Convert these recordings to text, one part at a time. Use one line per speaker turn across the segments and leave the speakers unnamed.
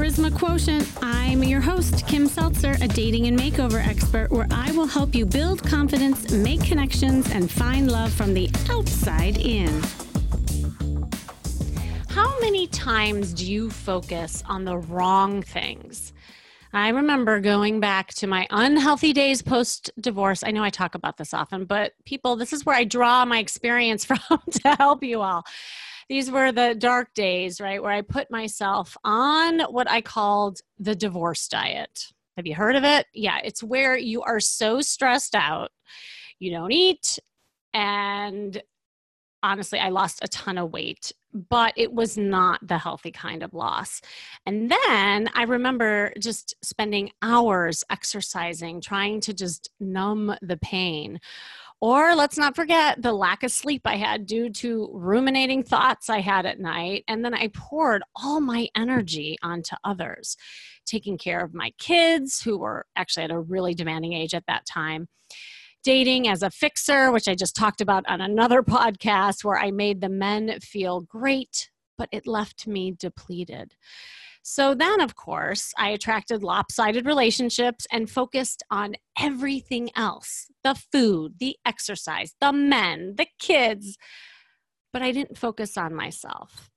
Charisma Quotient. I'm your host, Kim Seltzer, a dating and makeover expert, where I will help you build confidence, make connections, and find love from the outside in. How many times do you focus on the wrong things? I remember going back to my unhealthy days post divorce. I know I talk about this often, but people, this is where I draw my experience from to help you all. These were the dark days, right, where I put myself on what I called the divorce diet. Have you heard of it? Yeah, it's where you are so stressed out, you don't eat, and honestly, I lost a ton of weight, but it was not the healthy kind of loss. And then I remember just spending hours exercising, trying to just numb the pain. Or let's not forget the lack of sleep I had due to ruminating thoughts I had at night. And then I poured all my energy onto others, taking care of my kids, who were actually at a really demanding age at that time dating as a fixer, which I just talked about on another podcast, where I made the men feel great, but it left me depleted. So then, of course, I attracted lopsided relationships and focused on everything else the food, the exercise, the men, the kids. But I didn't focus on myself.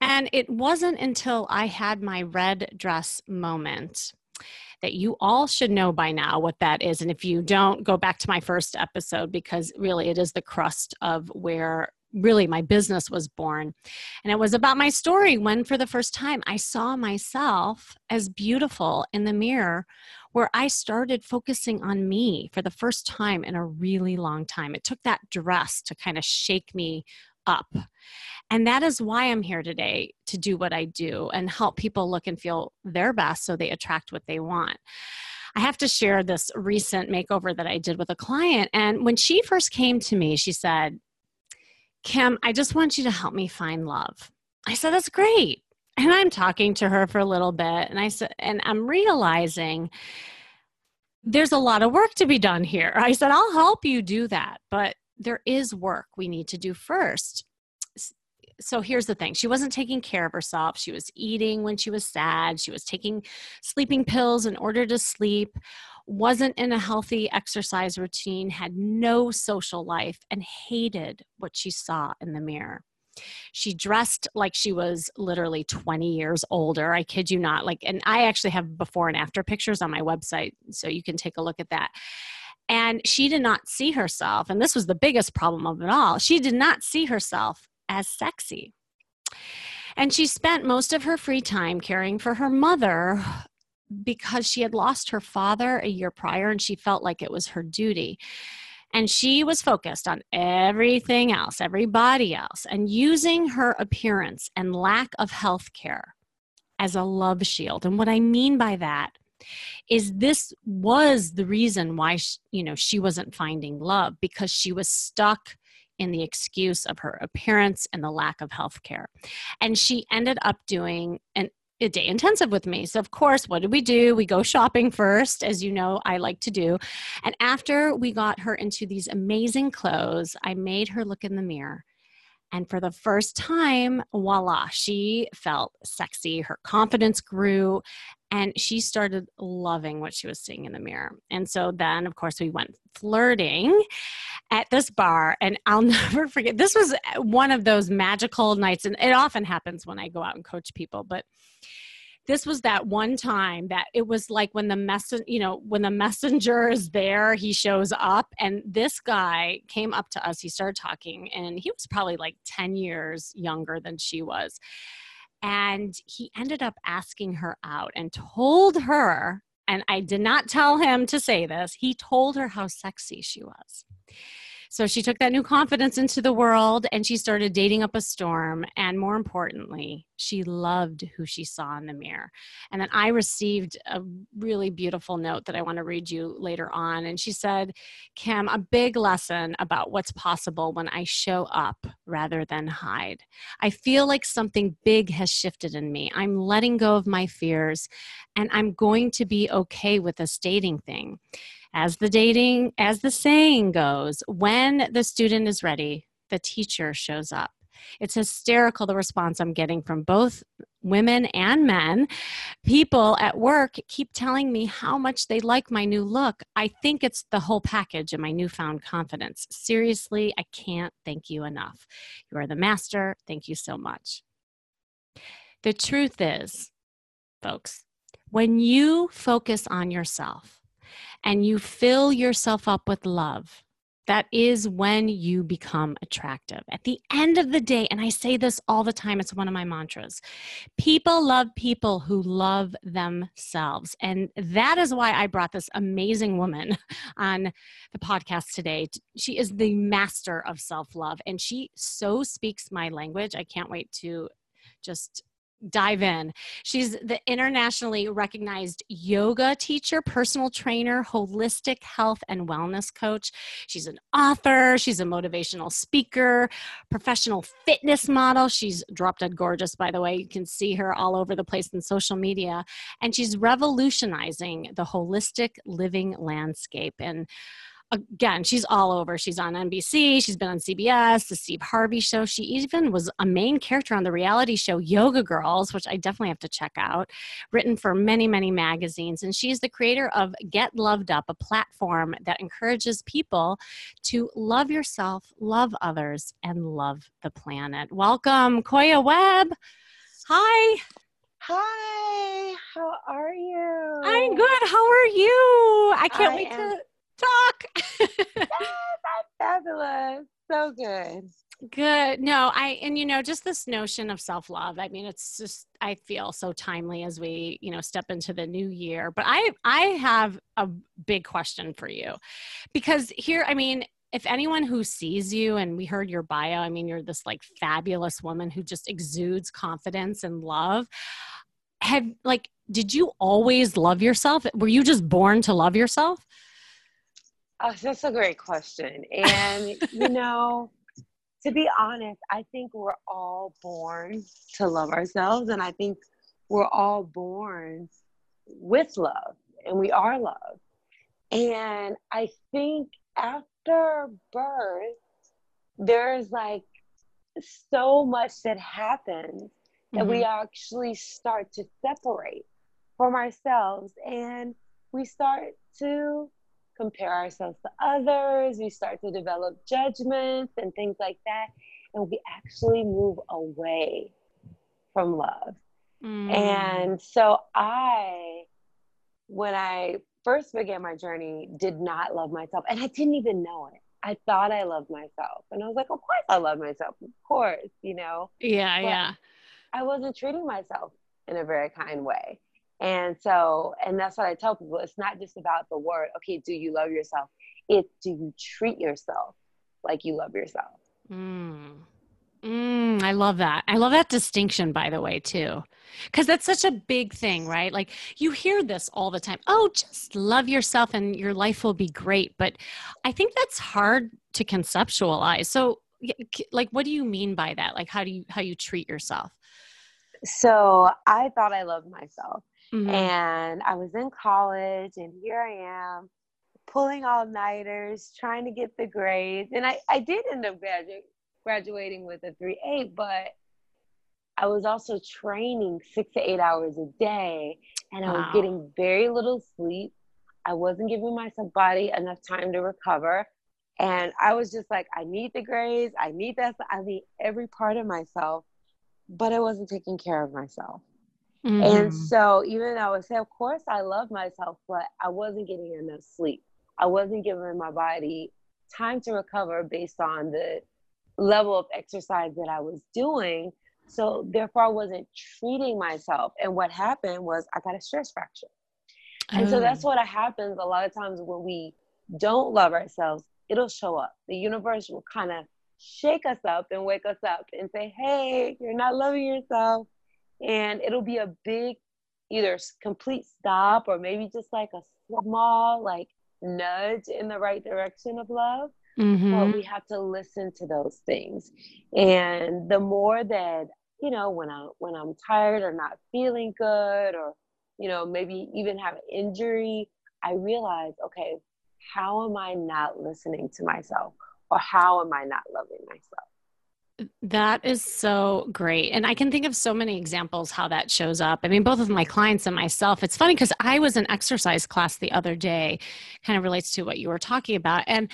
And it wasn't until I had my red dress moment that you all should know by now what that is. And if you don't, go back to my first episode because really it is the crust of where really my business was born. And it was about my story when, for the first time, I saw myself as beautiful in the mirror, where I started focusing on me for the first time in a really long time. It took that dress to kind of shake me up. And that is why I'm here today to do what I do and help people look and feel their best so they attract what they want. I have to share this recent makeover that I did with a client. And when she first came to me, she said, Kim, I just want you to help me find love. I said, That's great. And I'm talking to her for a little bit, and I said, and I'm realizing there's a lot of work to be done here. I said, I'll help you do that, but there is work we need to do first. So here's the thing she wasn't taking care of herself. She was eating when she was sad. She was taking sleeping pills in order to sleep, wasn't in a healthy exercise routine, had no social life, and hated what she saw in the mirror. She dressed like she was literally 20 years older. I kid you not. Like, and I actually have before and after pictures on my website, so you can take a look at that. And she did not see herself, and this was the biggest problem of it all, she did not see herself as sexy. And she spent most of her free time caring for her mother because she had lost her father a year prior and she felt like it was her duty. And she was focused on everything else, everybody else, and using her appearance and lack of health care as a love shield. And what I mean by that is this was the reason why she, you know she wasn't finding love because she was stuck in the excuse of her appearance and the lack of health care and she ended up doing an a day intensive with me. So, of course, what did we do? We go shopping first, as you know, I like to do. And after we got her into these amazing clothes, I made her look in the mirror and for the first time, voila, she felt sexy. Her confidence grew and she started loving what she was seeing in the mirror. And so then, of course, we went flirting at this bar. And I'll never forget, this was one of those magical nights. And it often happens when I go out and coach people, but this was that one time that it was like when the mess you know when the messenger is there he shows up and this guy came up to us he started talking and he was probably like 10 years younger than she was. And he ended up asking her out and told her and i did not tell him to say this he told her how sexy she was so she took that new confidence into the world and she started dating up a storm. And more importantly, she loved who she saw in the mirror. And then I received a really beautiful note that I want to read you later on. And she said, Kim, a big lesson about what's possible when I show up rather than hide. I feel like something big has shifted in me. I'm letting go of my fears and I'm going to be okay with this dating thing as the dating as the saying goes when the student is ready the teacher shows up it's hysterical the response i'm getting from both women and men. People at work keep telling me how much they like my new look. I think it's the whole package and my newfound confidence. Seriously, I can't thank you enough. You are the master. Thank you so much. The truth is, folks, when you focus on yourself and you fill yourself up with love, that is when you become attractive. At the end of the day, and I say this all the time, it's one of my mantras people love people who love themselves. And that is why I brought this amazing woman on the podcast today. She is the master of self love, and she so speaks my language. I can't wait to just dive in. She's the internationally recognized yoga teacher, personal trainer, holistic health and wellness coach. She's an author, she's a motivational speaker, professional fitness model. She's drop dead gorgeous, by the way. You can see her all over the place in social media. And she's revolutionizing the holistic living landscape. And again, she's all over. She's on NBC, she's been on CBS, the Steve Harvey show. She even was a main character on the reality show Yoga Girls, which I definitely have to check out, written for many, many magazines. And she's the creator of Get Loved Up, a platform that encourages people to love yourself, love others, and love the planet. Welcome, Koya Webb. Hi.
Hi, how are you?
I'm good. How are you? I can't I wait am- to talk.
yes, fabulous. So good.
Good. No, I, and you know, just this notion of self love. I mean, it's just, I feel so timely as we, you know, step into the new year. But I, I have a big question for you because here, I mean, if anyone who sees you and we heard your bio, I mean, you're this like fabulous woman who just exudes confidence and love. Have like, did you always love yourself? Were you just born to love yourself?
Oh, that's a great question. And, you know, to be honest, I think we're all born to love ourselves. And I think we're all born with love and we are love. And I think after birth, there's like so much that happens mm-hmm. that we mm-hmm. actually start to separate from ourselves and we start to compare ourselves to others. We start to develop judgments and things like that. And we actually move away from love. Mm. And so I, when I first began my journey, did not love myself. And I didn't even know it. I thought I loved myself. And I was like, of course I love myself. Of course, you know?
Yeah, but yeah.
I wasn't treating myself in a very kind way. And so, and that's what I tell people it's not just about the word, okay, do you love yourself? It's do you treat yourself like you love yourself?
Mm. Mm, I love that. I love that distinction, by the way, too. Because that's such a big thing, right? Like you hear this all the time. Oh, just love yourself and your life will be great. But I think that's hard to conceptualize. So, like, what do you mean by that? Like, how do you how you treat yourself?
So I thought I loved myself. Mm-hmm. And I was in college, and here I am pulling all nighters, trying to get the grades. And I, I did end up gradu- graduating with a 3.8, but I was also training six to eight hours a day, and I was getting very little sleep. I wasn't giving my body enough time to recover. And I was just like, I need the grades. I need that. I need every part of myself, but I wasn't taking care of myself. Mm-hmm. And so even though I would say, of course, I love myself, but I wasn't getting enough sleep. I wasn't giving my body time to recover based on the level of exercise that I was doing. So therefore, I wasn't treating myself. And what happened was I got a stress fracture. And so that's oh. what happens a lot of times when we don't love ourselves, it'll show up. The universe will kind of shake us up and wake us up and say, hey, you're not loving yourself and it'll be a big either complete stop or maybe just like a small like nudge in the right direction of love mm-hmm. but we have to listen to those things and the more that you know when i when i'm tired or not feeling good or you know maybe even have an injury i realize okay how am i not listening to myself or how am i not loving myself
That is so great. And I can think of so many examples how that shows up. I mean, both of my clients and myself. It's funny because I was in exercise class the other day, kind of relates to what you were talking about. And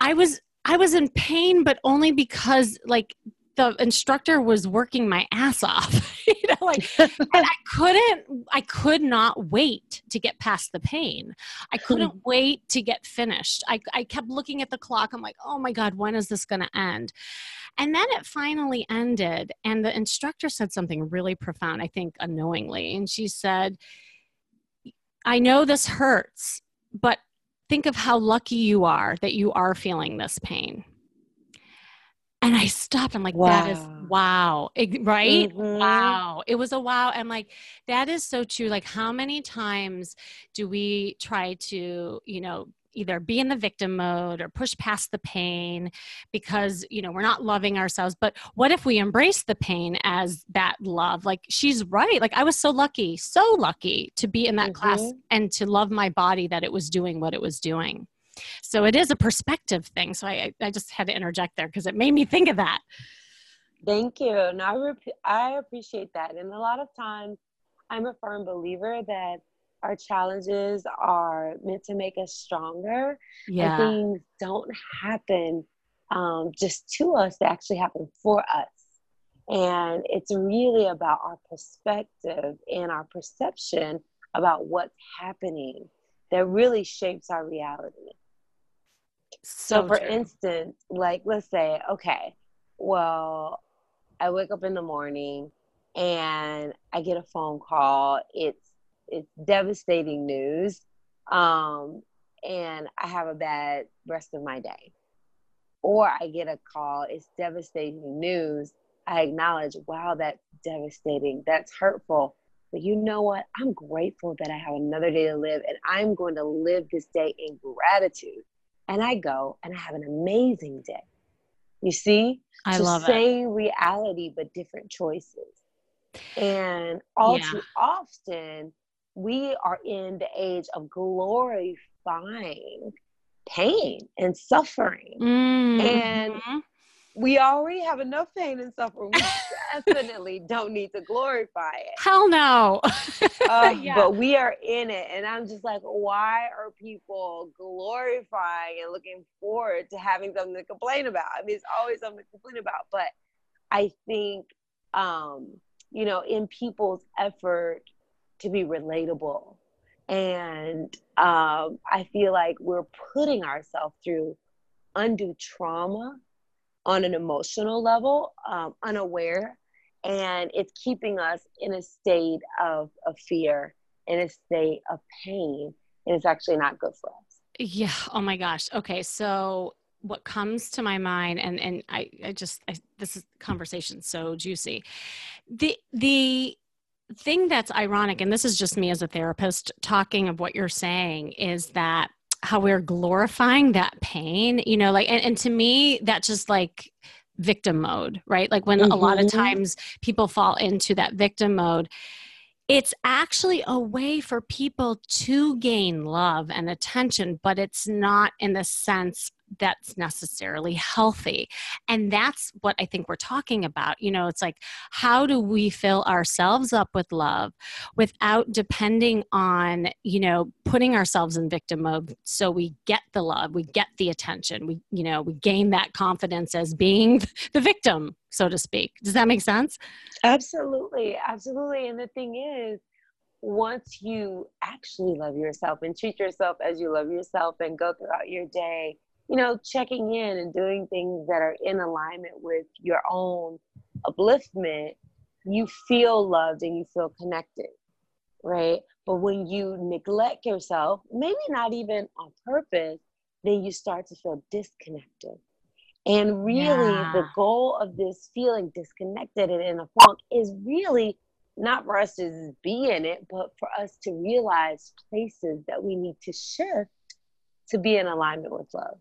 I was I was in pain, but only because like the instructor was working my ass off. you know, like and I couldn't I could not wait to get past the pain. I couldn't wait to get finished. I I kept looking at the clock. I'm like, oh my God, when is this gonna end? And then it finally ended, and the instructor said something really profound, I think unknowingly. And she said, I know this hurts, but think of how lucky you are that you are feeling this pain. And I stopped. I'm like, wow. that is wow. It, right? Mm-hmm. Wow. It was a wow. I'm like, that is so true. Like, how many times do we try to, you know, either be in the victim mode or push past the pain because you know we're not loving ourselves but what if we embrace the pain as that love like she's right like i was so lucky so lucky to be in that mm-hmm. class and to love my body that it was doing what it was doing so it is a perspective thing so i i just had to interject there because it made me think of that
thank you no I, rep- I appreciate that and a lot of times i'm a firm believer that our challenges are meant to make us stronger. Yeah. And things don't happen um, just to us, they actually happen for us. And it's really about our perspective and our perception about what's happening that really shapes our reality. So, so for true. instance, like let's say, okay, well, I wake up in the morning and I get a phone call. It's it's devastating news um, and i have a bad rest of my day. Or i get a call it's devastating news. I acknowledge wow that's devastating. That's hurtful. But you know what? I'm grateful that i have another day to live and i'm going to live this day in gratitude and i go and i have an amazing day you see
I so love
same it. reality but different choices and all yeah. too often we are in the age of glorifying pain and suffering. Mm-hmm. And we already have enough pain and suffering. Definitely don't need to glorify it.
Hell no.
uh, yeah. But we are in it. And I'm just like, why are people glorifying and looking forward to having something to complain about? I mean, it's always something to complain about. But I think, um, you know, in people's effort to be relatable. And um, I feel like we're putting ourselves through undue trauma on an emotional level, um, unaware, and it's keeping us in a state of, of fear, in a state of pain, and it's actually not good for us.
Yeah. Oh my gosh. Okay. So what comes to my mind and and i i just I, this is conversation so juicy the the thing that's ironic, and this is just me as a therapist talking of what you're saying, is that how we're glorifying that pain, you know, like, and, and to me, that's just like victim mode, right? Like when mm-hmm. a lot of mm-hmm. times people fall into that victim mode, it's actually a way for people to gain love and attention, but it's not in the sense that's necessarily healthy. And that's what I think we're talking about. You know, it's like, how do we fill ourselves up with love without depending on, you know, putting ourselves in victim mode so we get the love, we get the attention, we, you know, we gain that confidence as being the victim, so to speak. Does that make sense?
Absolutely. Absolutely. And the thing is, once you actually love yourself and treat yourself as you love yourself and go throughout your day you know, checking in and doing things that are in alignment with your own upliftment, you feel loved and you feel connected, right? But when you neglect yourself, maybe not even on purpose, then you start to feel disconnected. And really, yeah. the goal of this feeling disconnected and in a funk is really not for us to be in it, but for us to realize places that we need to shift to be in alignment with love.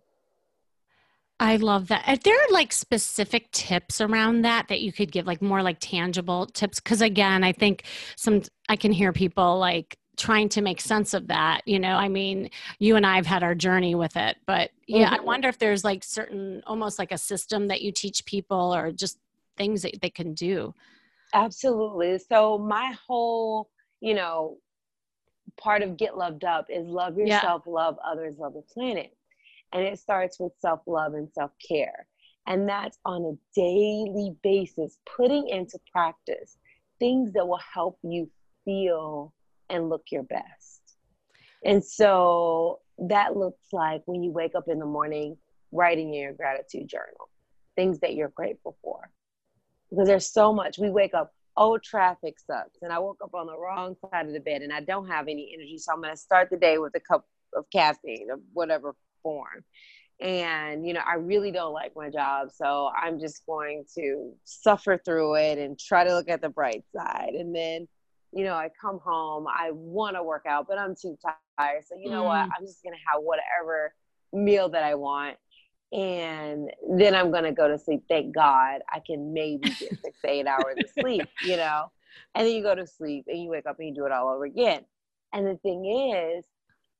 I love that. Are there like specific tips around that that you could give, like more like tangible tips? Because again, I think some I can hear people like trying to make sense of that you know i mean you and i've had our journey with it but yeah mm-hmm. i wonder if there's like certain almost like a system that you teach people or just things that they can do
absolutely so my whole you know part of get loved up is love yourself yeah. love others love the planet and it starts with self-love and self-care and that's on a daily basis putting into practice things that will help you feel and look your best. And so that looks like when you wake up in the morning, writing in your gratitude journal, things that you're grateful for. Because there's so much. We wake up, oh, traffic sucks. And I woke up on the wrong side of the bed and I don't have any energy. So I'm going to start the day with a cup of caffeine or whatever form. And, you know, I really don't like my job. So I'm just going to suffer through it and try to look at the bright side. And then you know, I come home, I want to work out, but I'm too tired. So, you know mm. what? I'm just going to have whatever meal that I want. And then I'm going to go to sleep. Thank God I can maybe get six to eight hours of sleep, you know? And then you go to sleep and you wake up and you do it all over again. And the thing is,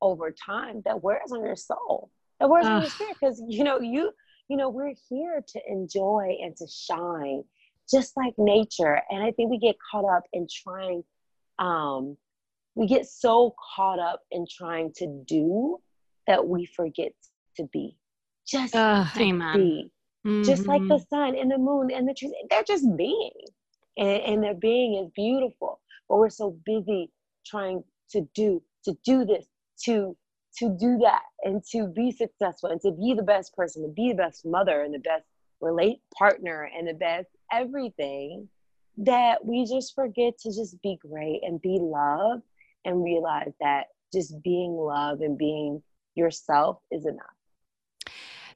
over time, that wears on your soul. Uh. on your spirit because, you know, you, you know, we're here to enjoy and to shine just like nature. And I think we get caught up in trying um, we get so caught up in trying to do that we forget to be. Just uh, to amen. be. Mm-hmm. Just like the mm-hmm. sun and the moon and the trees, they're just being. And, and their being is beautiful. But we're so busy trying to do, to do this, to to do that and to be successful and to be the best person, to be the best mother and the best relate partner and the best everything that we just forget to just be great and be love and realize that just being love and being yourself is enough.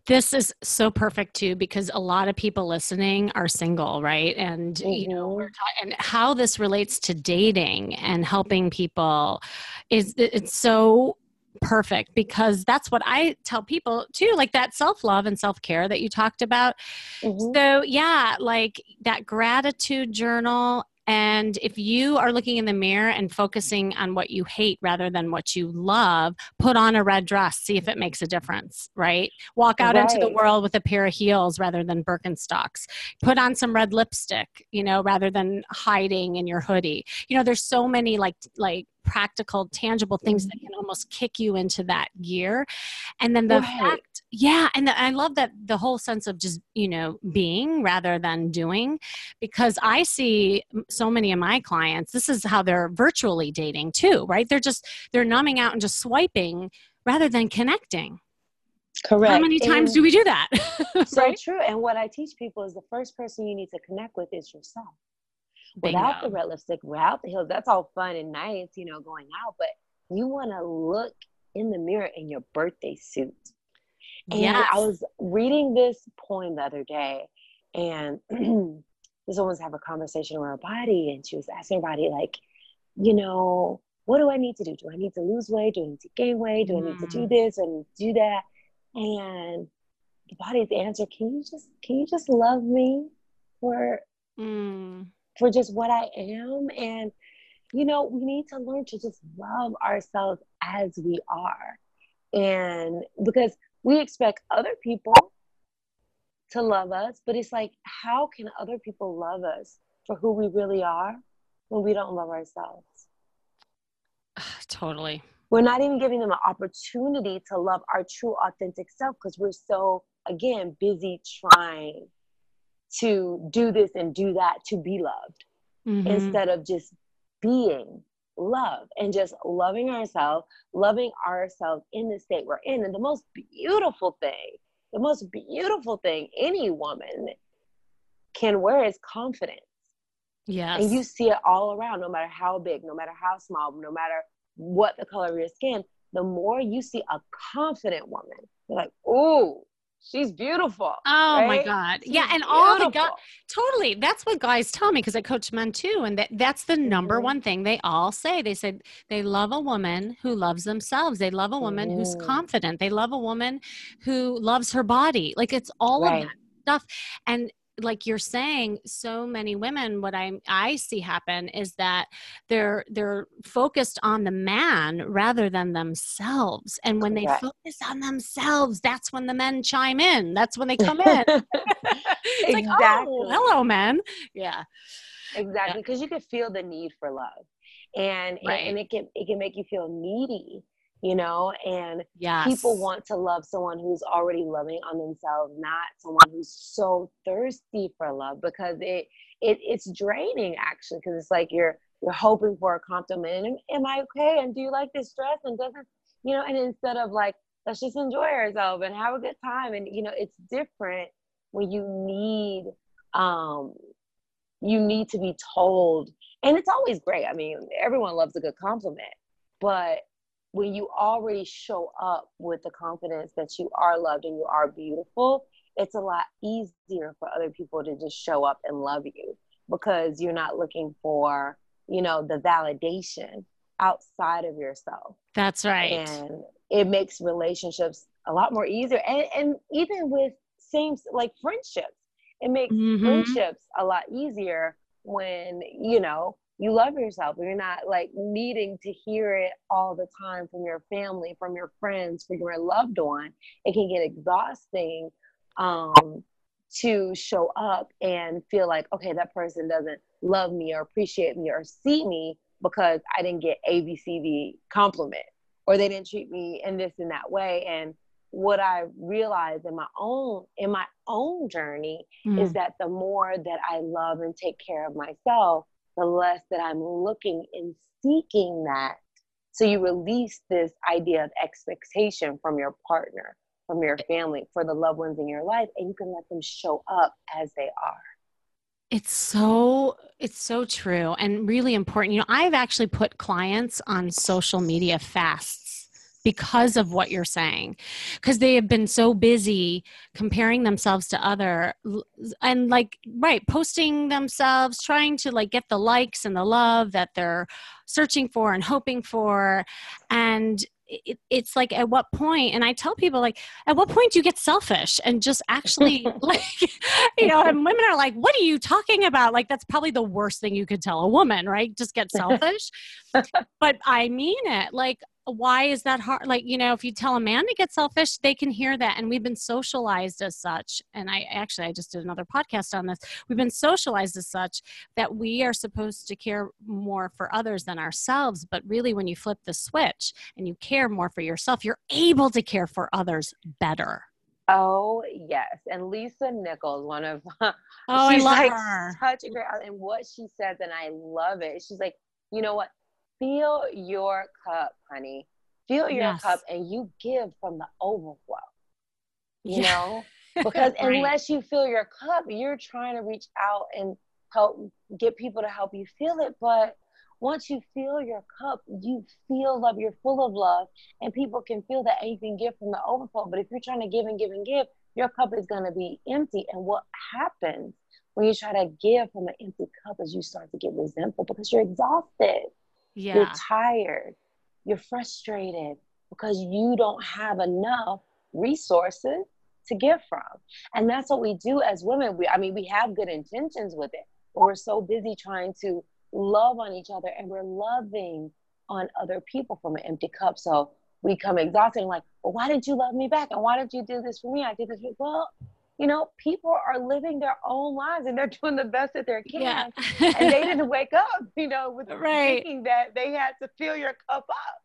This is so perfect too because a lot of people listening are single, right? And mm-hmm. you know, mm-hmm. ta- and how this relates to dating and helping people is it's so perfect because that's what I tell people too, like that self love and self care that you talked about. Mm-hmm. So, yeah, like that gratitude journal and if you are looking in the mirror and focusing on what you hate rather than what you love, put on a red dress, see if it makes a difference, right? Walk out right. into the world with a pair of heels rather than Birkenstocks. Put on some red lipstick, you know, rather than hiding in your hoodie. You know, there's so many like like practical tangible things that mm-hmm. can almost kick you into that gear and then the right. fact yeah and the, i love that the whole sense of just you know being rather than doing because i see so many of my clients this is how they're virtually dating too right they're just they're numbing out and just swiping rather than connecting
Correct.
How many times and do we do that?
so right? true. And what I teach people is the first person you need to connect with is yourself without the red lipstick, without the heels. That's all fun and nice, you know, going out. But you want to look in the mirror in your birthday suit. And yes. I was reading this poem the other day, and this woman was having a conversation with her body, and she was asking her body, like, you know, what do I need to do? Do I need to lose weight? Do I need to gain weight? Do I need to do mm. this and do that? And the body's answer, can you just can you just love me for mm for just what I am. And, you know, we need to learn to just love ourselves as we are. And because we expect other people to love us, but it's like, how can other people love us for who we really are when we don't love ourselves?
Totally.
We're not even giving them an opportunity to love our true, authentic self because we're so, again, busy trying to do this and do that to be loved mm-hmm. instead of just being love and just loving ourselves, loving ourselves in the state we're in. And the most beautiful thing, the most beautiful thing any woman can wear is confidence.
Yes.
And you see it all around, no matter how big, no matter how small, no matter what the color of your skin. The more you see a confident woman, you're like, oh, she's beautiful.
Oh right? my God. She's yeah. And beautiful. all the guys, totally. That's what guys tell me because I coach men too. And that, that's the number mm-hmm. one thing they all say. They said they love a woman who loves themselves. They love a woman mm-hmm. who's confident. They love a woman who loves her body. Like it's all right. of that stuff. And like you're saying so many women what i i see happen is that they're they're focused on the man rather than themselves and when they right. focus on themselves that's when the men chime in that's when they come in it's exactly. like oh hello men yeah
exactly because yeah. you can feel the need for love and right. and it can it can make you feel needy you know and yes. people want to love someone who's already loving on themselves not someone who's so thirsty for love because it, it it's draining actually because it's like you're you're hoping for a compliment and, am i okay? And do you like this dress? And doesn't you know and instead of like let's just enjoy ourselves and have a good time and you know it's different when you need um you need to be told and it's always great. I mean everyone loves a good compliment but when you already show up with the confidence that you are loved and you are beautiful, it's a lot easier for other people to just show up and love you because you're not looking for, you know, the validation outside of yourself.
That's right.
And it makes relationships a lot more easier. And, and even with same, like friendships, it makes mm-hmm. friendships a lot easier when, you know, you love yourself you're not like needing to hear it all the time from your family from your friends from your loved one it can get exhausting um, to show up and feel like okay that person doesn't love me or appreciate me or see me because i didn't get abcd compliment or they didn't treat me in this and that way and what i realized in my own in my own journey mm. is that the more that i love and take care of myself the less that I'm looking and seeking that. So you release this idea of expectation from your partner, from your family, for the loved ones in your life, and you can let them show up as they are.
It's so it's so true and really important. You know, I've actually put clients on social media fasts because of what you're saying. Because they have been so busy comparing themselves to other and like right posting themselves trying to like get the likes and the love that they're searching for and hoping for. And it, it's like at what point and i tell people like at what point do you get selfish and just actually like you know and women are like what are you talking about? Like that's probably the worst thing you could tell a woman right? Just get selfish. But i mean it like why is that hard like you know if you tell a man to get selfish they can hear that and we've been socialized as such and i actually i just did another podcast on this we've been socialized as such that we are supposed to care more for others than ourselves but really when you flip the switch and you care more for yourself you're able to care for others better
Oh yes, and Lisa Nichols, one of
oh, I love like her.
Such a great, and what she says, and I love it. She's like, you know what? Fill your cup, honey. Fill your yes. cup and you give from the overflow. You yeah. know? Because right. unless you fill your cup, you're trying to reach out and help get people to help you feel it. But once you fill your cup, you feel love, you're full of love, and people can feel that and you can give from the overflow. But if you're trying to give and give and give, your cup is going to be empty. And what happens when you try to give from an empty cup is you start to get resentful because you're exhausted. Yeah. You're tired. You're frustrated because you don't have enough resources to give from. And that's what we do as women. We I mean, we have good intentions with it, but we're so busy trying to love on each other and we're loving on other people from an empty cup. So we come exhausted and like, well, why didn't you love me back? And why did you do this for me? I did this. For well, you know, people are living their own lives and they're doing the best that they can. Yeah. and they didn't wake up, you know, with the right. thinking that they had to fill your cup up.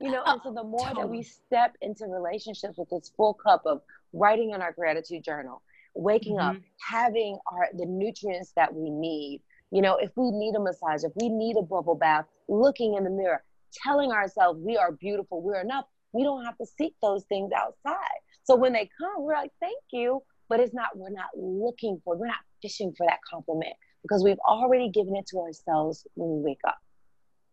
You know, and so the more that we step into relationships with this full cup of writing in our gratitude journal, waking mm-hmm. up, having our the nutrients that we need. You know, if we need a massage, if we need a bubble bath, looking in the mirror, telling ourselves we are beautiful, we're enough, we don't have to seek those things outside. So when they come, we're like, thank you but it's not we're not looking for we're not fishing for that compliment because we've already given it to ourselves when we wake up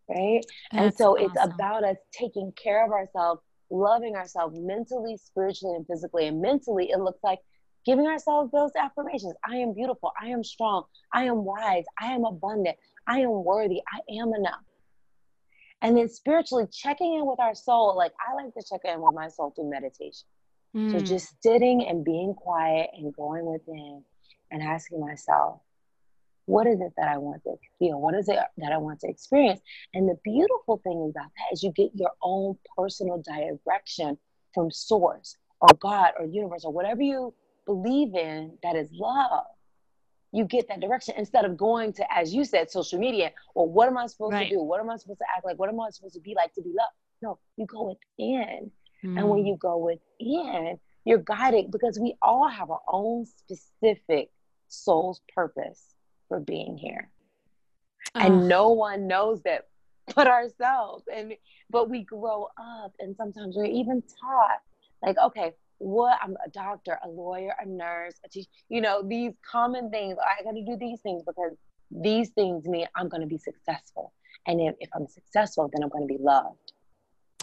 right? That's and so awesome. it's about us taking care of ourselves loving ourselves mentally spiritually and physically. And mentally it looks like giving ourselves those affirmations. I am beautiful. I am strong. I am wise. I am abundant. I am worthy. I am enough. And then spiritually checking in with our soul. Like i like to check in with my soul through meditation Mm. So just sitting and being quiet and going within and asking myself, what is it that I want to feel? What is it that I want to experience? And the beautiful thing about that is you get your own personal direction from source or God or universe or whatever you believe in that is love. You get that direction instead of going to, as you said, social media. Well, what am I supposed right. to do? What am I supposed to act like? What am I supposed to be like to be loved? No, you go within. Mm. And when you go within, you're guided because we all have our own specific soul's purpose for being here. Oh. And no one knows that but ourselves. And but we grow up and sometimes we're even taught like, okay, what I'm a doctor, a lawyer, a nurse, a teacher, you know, these common things. I gotta do these things because these things mean I'm gonna be successful. And if, if I'm successful, then I'm gonna be loved.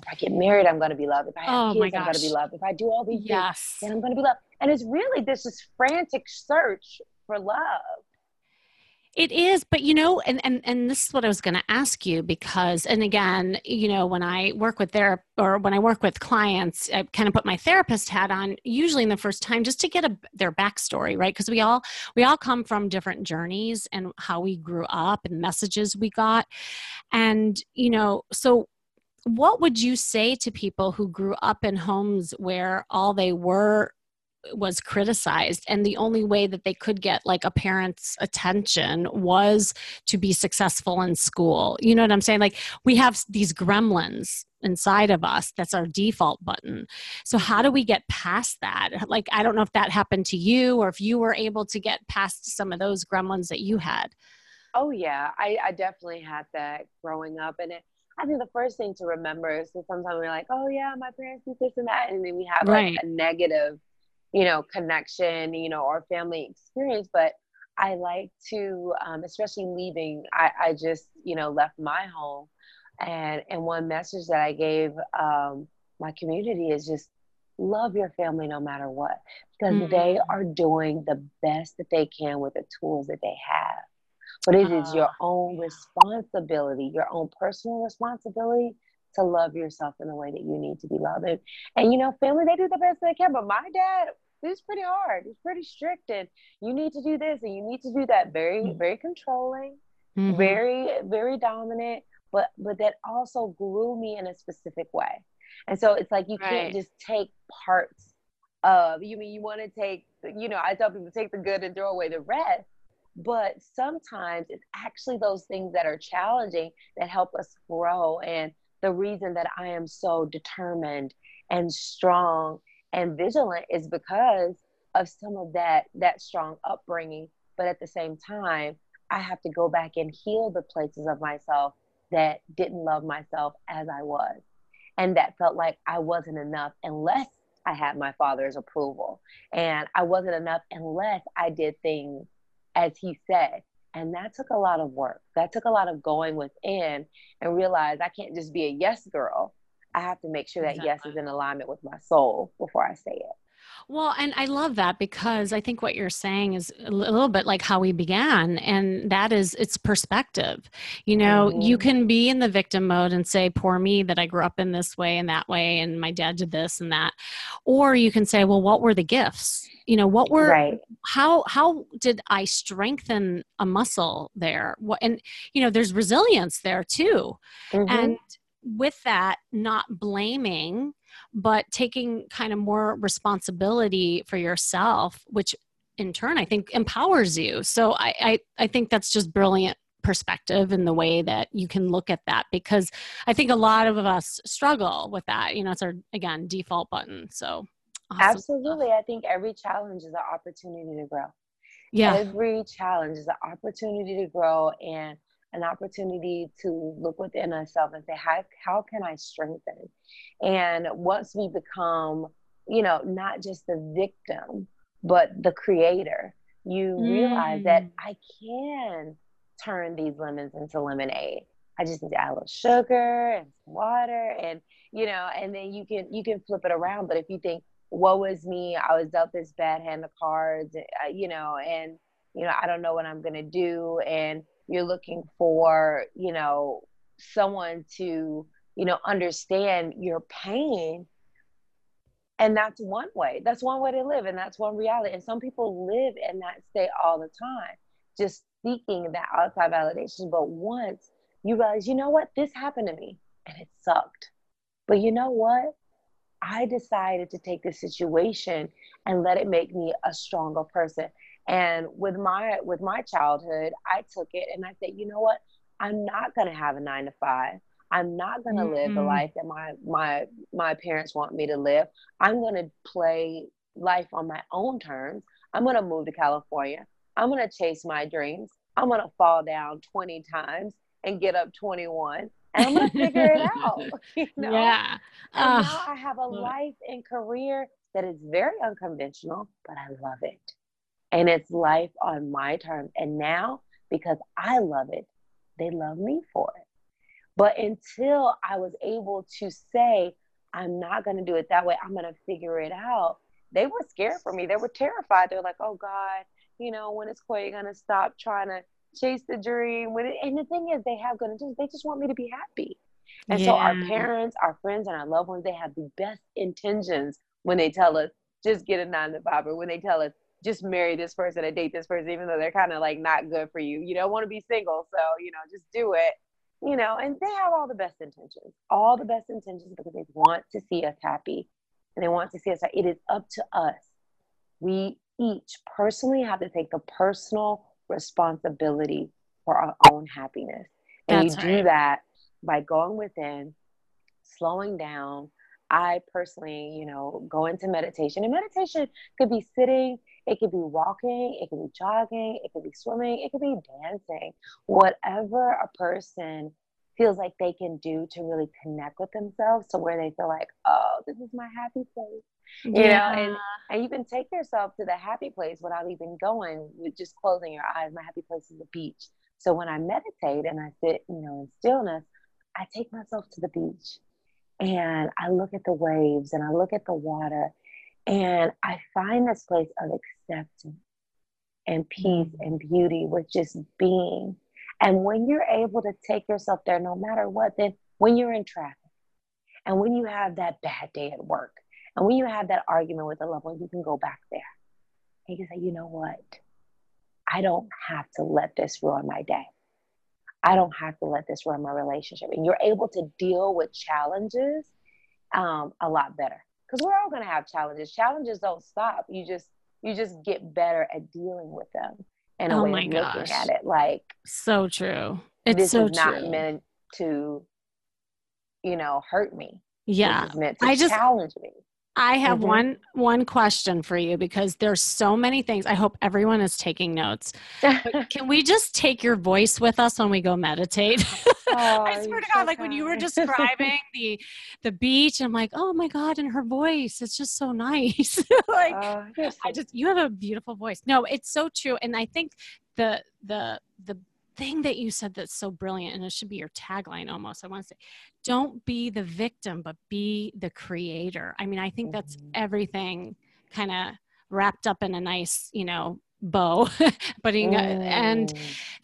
If I get married, I'm gonna be loved. If I have oh kids, I'm gonna be loved. If I do all these yes. things, then I'm gonna be loved. And it's really this is frantic search for love.
It is, but you know, and and and this is what I was going to ask you because, and again, you know, when I work with their or when I work with clients, I kind of put my therapist hat on. Usually, in the first time, just to get a their backstory, right? Because we all we all come from different journeys and how we grew up and messages we got, and you know, so what would you say to people who grew up in homes where all they were was criticized and the only way that they could get like a parent's attention was to be successful in school? You know what i'm saying? Like we have these gremlins inside of us. That's our default button. So how do we get past that? Like i don't know if that happened to you or if you were able to get past some of those gremlins that you had.
Oh yeah. I, I definitely had that growing up and it I think the first thing to remember is that sometimes we're like, oh yeah, my parents did this and that, and then we have right. like a negative you know, connection, you know, or family experience. But I like to, um, especially leaving, I, I just, you know, left my home. And, and one message that I gave um, my community is just love your family no matter what, because mm-hmm. they are doing the best that they can with the tools that they have. But it uh, is your ah. own responsibility, your own personal responsibility to love yourself in the way that you need to be loved. And, and you know, family, they do the best they can. But my dad it's pretty hard. he's pretty strict, and you need to do this and you need to do that. Very, mm-hmm. very controlling, mm-hmm. very, very dominant. But but that also grew me in a specific way. And so it's like you right. can't just take parts of. You mean you want to take? You know, I tell people take the good and throw away the rest. But sometimes it's actually those things that are challenging that help us grow. And the reason that I am so determined and strong and vigilant is because of some of that that strong upbringing but at the same time i have to go back and heal the places of myself that didn't love myself as i was and that felt like i wasn't enough unless i had my father's approval and i wasn't enough unless i did things as he said and that took a lot of work that took a lot of going within and realize i can't just be a yes girl I have to make sure that exactly. yes is in alignment with my soul before I say it.
Well, and I love that because I think what you're saying is a little bit like how we began, and that is it's perspective. You know, mm-hmm. you can be in the victim mode and say, Poor me, that I grew up in this way and that way, and my dad did this and that. Or you can say, Well, what were the gifts? You know, what were right. how how did I strengthen a muscle there? What and you know, there's resilience there too. Mm-hmm. And with that, not blaming, but taking kind of more responsibility for yourself, which in turn I think empowers you. So I, I, I think that's just brilliant perspective in the way that you can look at that because I think a lot of us struggle with that. You know, it's our again default button. So
awesome absolutely. I think every challenge is an opportunity to grow. Yeah, every challenge is an opportunity to grow, and an opportunity to look within ourselves and say, how, how can I strengthen? And once we become, you know, not just the victim, but the creator, you mm. realize that mm. I can turn these lemons into lemonade. I just need to add a little sugar and water and you know, and then you can you can flip it around. But if you think, "What was me? I was dealt this bad hand of cards," uh, you know, and you know, I don't know what I'm gonna do, and you're looking for you know someone to you know understand your pain And that's one way. That's one way to live. And that's one reality. And some people live in that state all the time, just seeking that outside validation. But once you realize, you know what, this happened to me and it sucked. But you know what? I decided to take this situation and let it make me a stronger person. And with my with my childhood, I took it and I said, you know what? I'm not gonna have a nine to five. I'm not gonna mm-hmm. live the mm-hmm. life that my my my parents want me to live. I'm gonna play life on my own terms. I'm gonna move to California. I'm gonna chase my dreams. I'm gonna fall down 20 times and get up 21 and I'm gonna figure it out. You know?
Yeah.
Now I have a life and career that is very unconventional, but I love it. And it's life on my terms. And now, because I love it, they love me for it. But until I was able to say, I'm not going to do it that way, I'm going to figure it out, they were scared for me. They were terrified. They're like, oh God, you know, when is Koya going to stop trying to chase the dream. When it, and the thing is, they have good intentions. They just want me to be happy. And yeah. so our parents, our friends, and our loved ones, they have the best intentions when they tell us just get a nine to five, or when they tell us just marry this person and date this person, even though they're kind of like not good for you. You don't want to be single, so you know, just do it. You know, and they have all the best intentions, all the best intentions because they want to see us happy, and they want to see us. Happy. It is up to us. We each personally have to take the personal responsibility for our own happiness. And That's you right. do that by going within, slowing down. I personally, you know, go into meditation. And meditation could be sitting, it could be walking, it could be jogging, it could be swimming, it could be dancing. Whatever a person feels like they can do to really connect with themselves to where they feel like, oh, this is my happy place you yeah. know and and you can take yourself to the happy place without even going with just closing your eyes my happy place is the beach so when i meditate and i sit you know in stillness i take myself to the beach and i look at the waves and i look at the water and i find this place of acceptance and peace mm-hmm. and beauty with just being and when you're able to take yourself there no matter what then when you're in traffic and when you have that bad day at work and when you have that argument with a loved one, you can go back there. And you can say, you know what? I don't have to let this ruin my day. I don't have to let this ruin my relationship. And you're able to deal with challenges um, a lot better. Because we're all gonna have challenges. Challenges don't stop. You just you just get better at dealing with them and a oh way of gosh. looking at it. Like
so true. It's this so
is not true. meant to, you know, hurt me.
Yeah.
meant to I just challenge me.
I have mm-hmm. one one question for you because there's so many things. I hope everyone is taking notes. can we just take your voice with us when we go meditate? Oh, I swear to God, so like when you were describing the the beach, I'm like, oh my God, and her voice, it's just so nice. like uh, I just you have a beautiful voice. No, it's so true. And I think the the the thing that you said that's so brilliant, and it should be your tagline almost. I want to say, don't be the victim, but be the creator. I mean, I think that's mm-hmm. everything kind of wrapped up in a nice, you know, bow but mm. and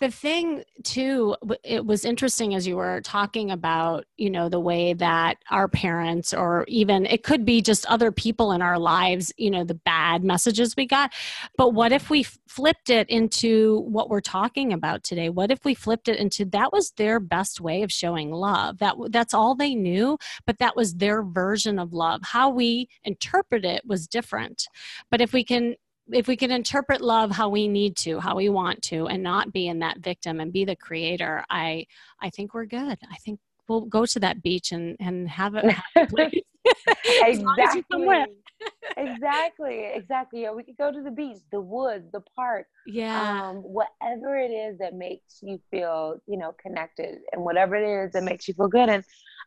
the thing too it was interesting as you were talking about you know the way that our parents or even it could be just other people in our lives you know the bad messages we got. But what if we flipped it into what we're talking about today? What if we flipped it into that was their best way of showing love. That that's all they knew but that was their version of love. How we interpret it was different. But if we can if we can interpret love how we need to how we want to and not be in that victim and be the creator i i think we're good. I think we'll go to that beach and and have it
exactly. exactly exactly. Yeah we could go to the beach the woods the park
yeah.
um, whatever it is that makes you feel you know connected and whatever it is that makes you feel good. And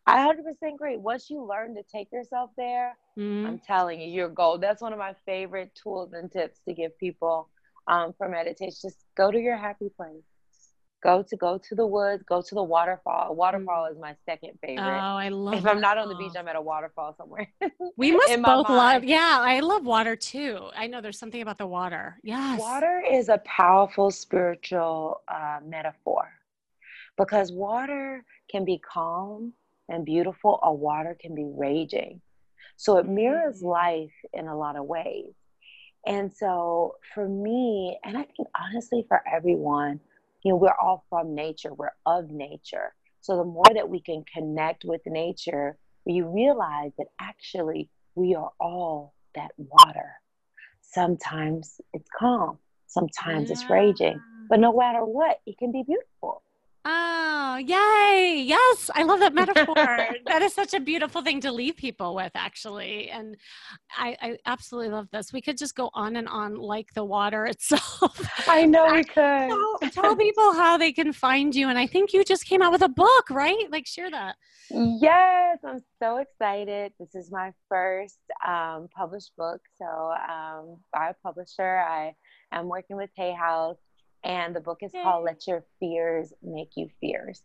I 100% agree. Once you learn to take yourself there, mm-hmm. I'm telling you, you're gold. That's one of my favorite tools and tips to give people um, for meditation. Just go to your happy place. Go to go to the woods. Go to the waterfall. A waterfall is my second favorite. Oh,
I love.
If I'm not on the beach, I'm at a waterfall somewhere.
we must both love. Yeah, I love water too. I know there's something about the water. Yes,
water is a powerful spiritual uh, metaphor because water can be calm and beautiful, a water can be raging. So it mirrors mm. life in a lot of ways. And so for me, and I think honestly for everyone, you know, we're all from nature, we're of nature. So the more that we can connect with nature, we realize that actually we are all that water. Sometimes it's calm, sometimes yeah. it's raging, but no matter what, it can be beautiful.
Oh, yay. Yes. I love that metaphor. that is such a beautiful thing to leave people with, actually. And I, I, absolutely love this. We could just go on and on like the water itself.
I know we could.
Tell, tell people how they can find you. And I think you just came out with a book, right? Like, share that.
Yes. I'm so excited. This is my first um, published book. So, um, by a publisher, I am working with Hay House and the book is called Let Your Fears Make You Fierce.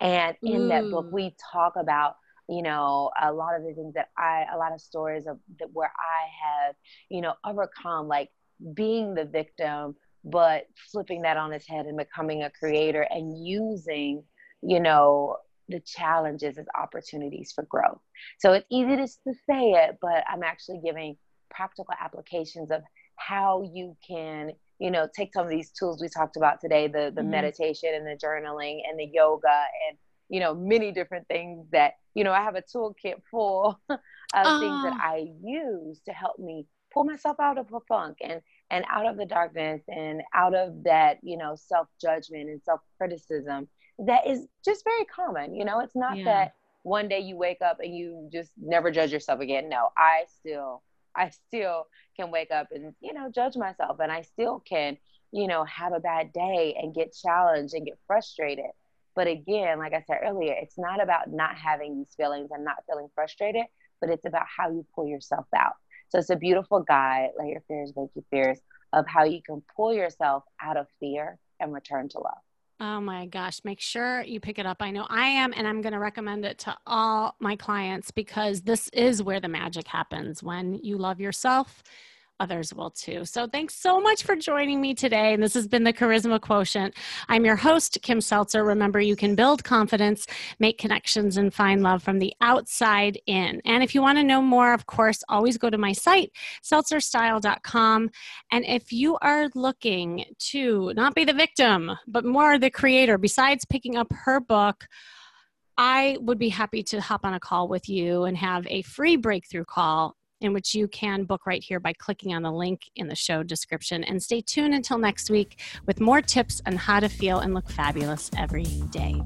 And in that book, we talk about you know a lot of the things that i a lot of stories of that where i have you know overcome like being the victim but flipping that on its head and becoming a creator and using you know the challenges as opportunities for growth. So it's easy to, to say it but i'm actually giving practical applications of how you can you know take some of these tools we talked about today the the mm-hmm. meditation and the journaling and the yoga and you know many different things that you know i have a toolkit full of uh. things that i use to help me pull myself out of a funk and and out of the darkness and out of that you know self judgment and self criticism that is just very common you know it's not yeah. that one day you wake up and you just never judge yourself again no i still I still can wake up and, you know, judge myself and I still can, you know, have a bad day and get challenged and get frustrated. But again, like I said earlier, it's not about not having these feelings and not feeling frustrated, but it's about how you pull yourself out. So it's a beautiful guide, let your fears make you fierce, of how you can pull yourself out of fear and return to love.
Oh my gosh, make sure you pick it up. I know I am, and I'm going to recommend it to all my clients because this is where the magic happens when you love yourself others will too. So thanks so much for joining me today. And this has been the Charisma Quotient. I'm your host, Kim Seltzer. Remember, you can build confidence, make connections, and find love from the outside in. And if you want to know more, of course, always go to my site, seltzerstyle.com. And if you are looking to not be the victim, but more the creator, besides picking up her book, I would be happy to hop on a call with you and have a free breakthrough call in which you can book right here by clicking on the link in the show description. And stay tuned until next week with more tips on how to feel and look fabulous every day.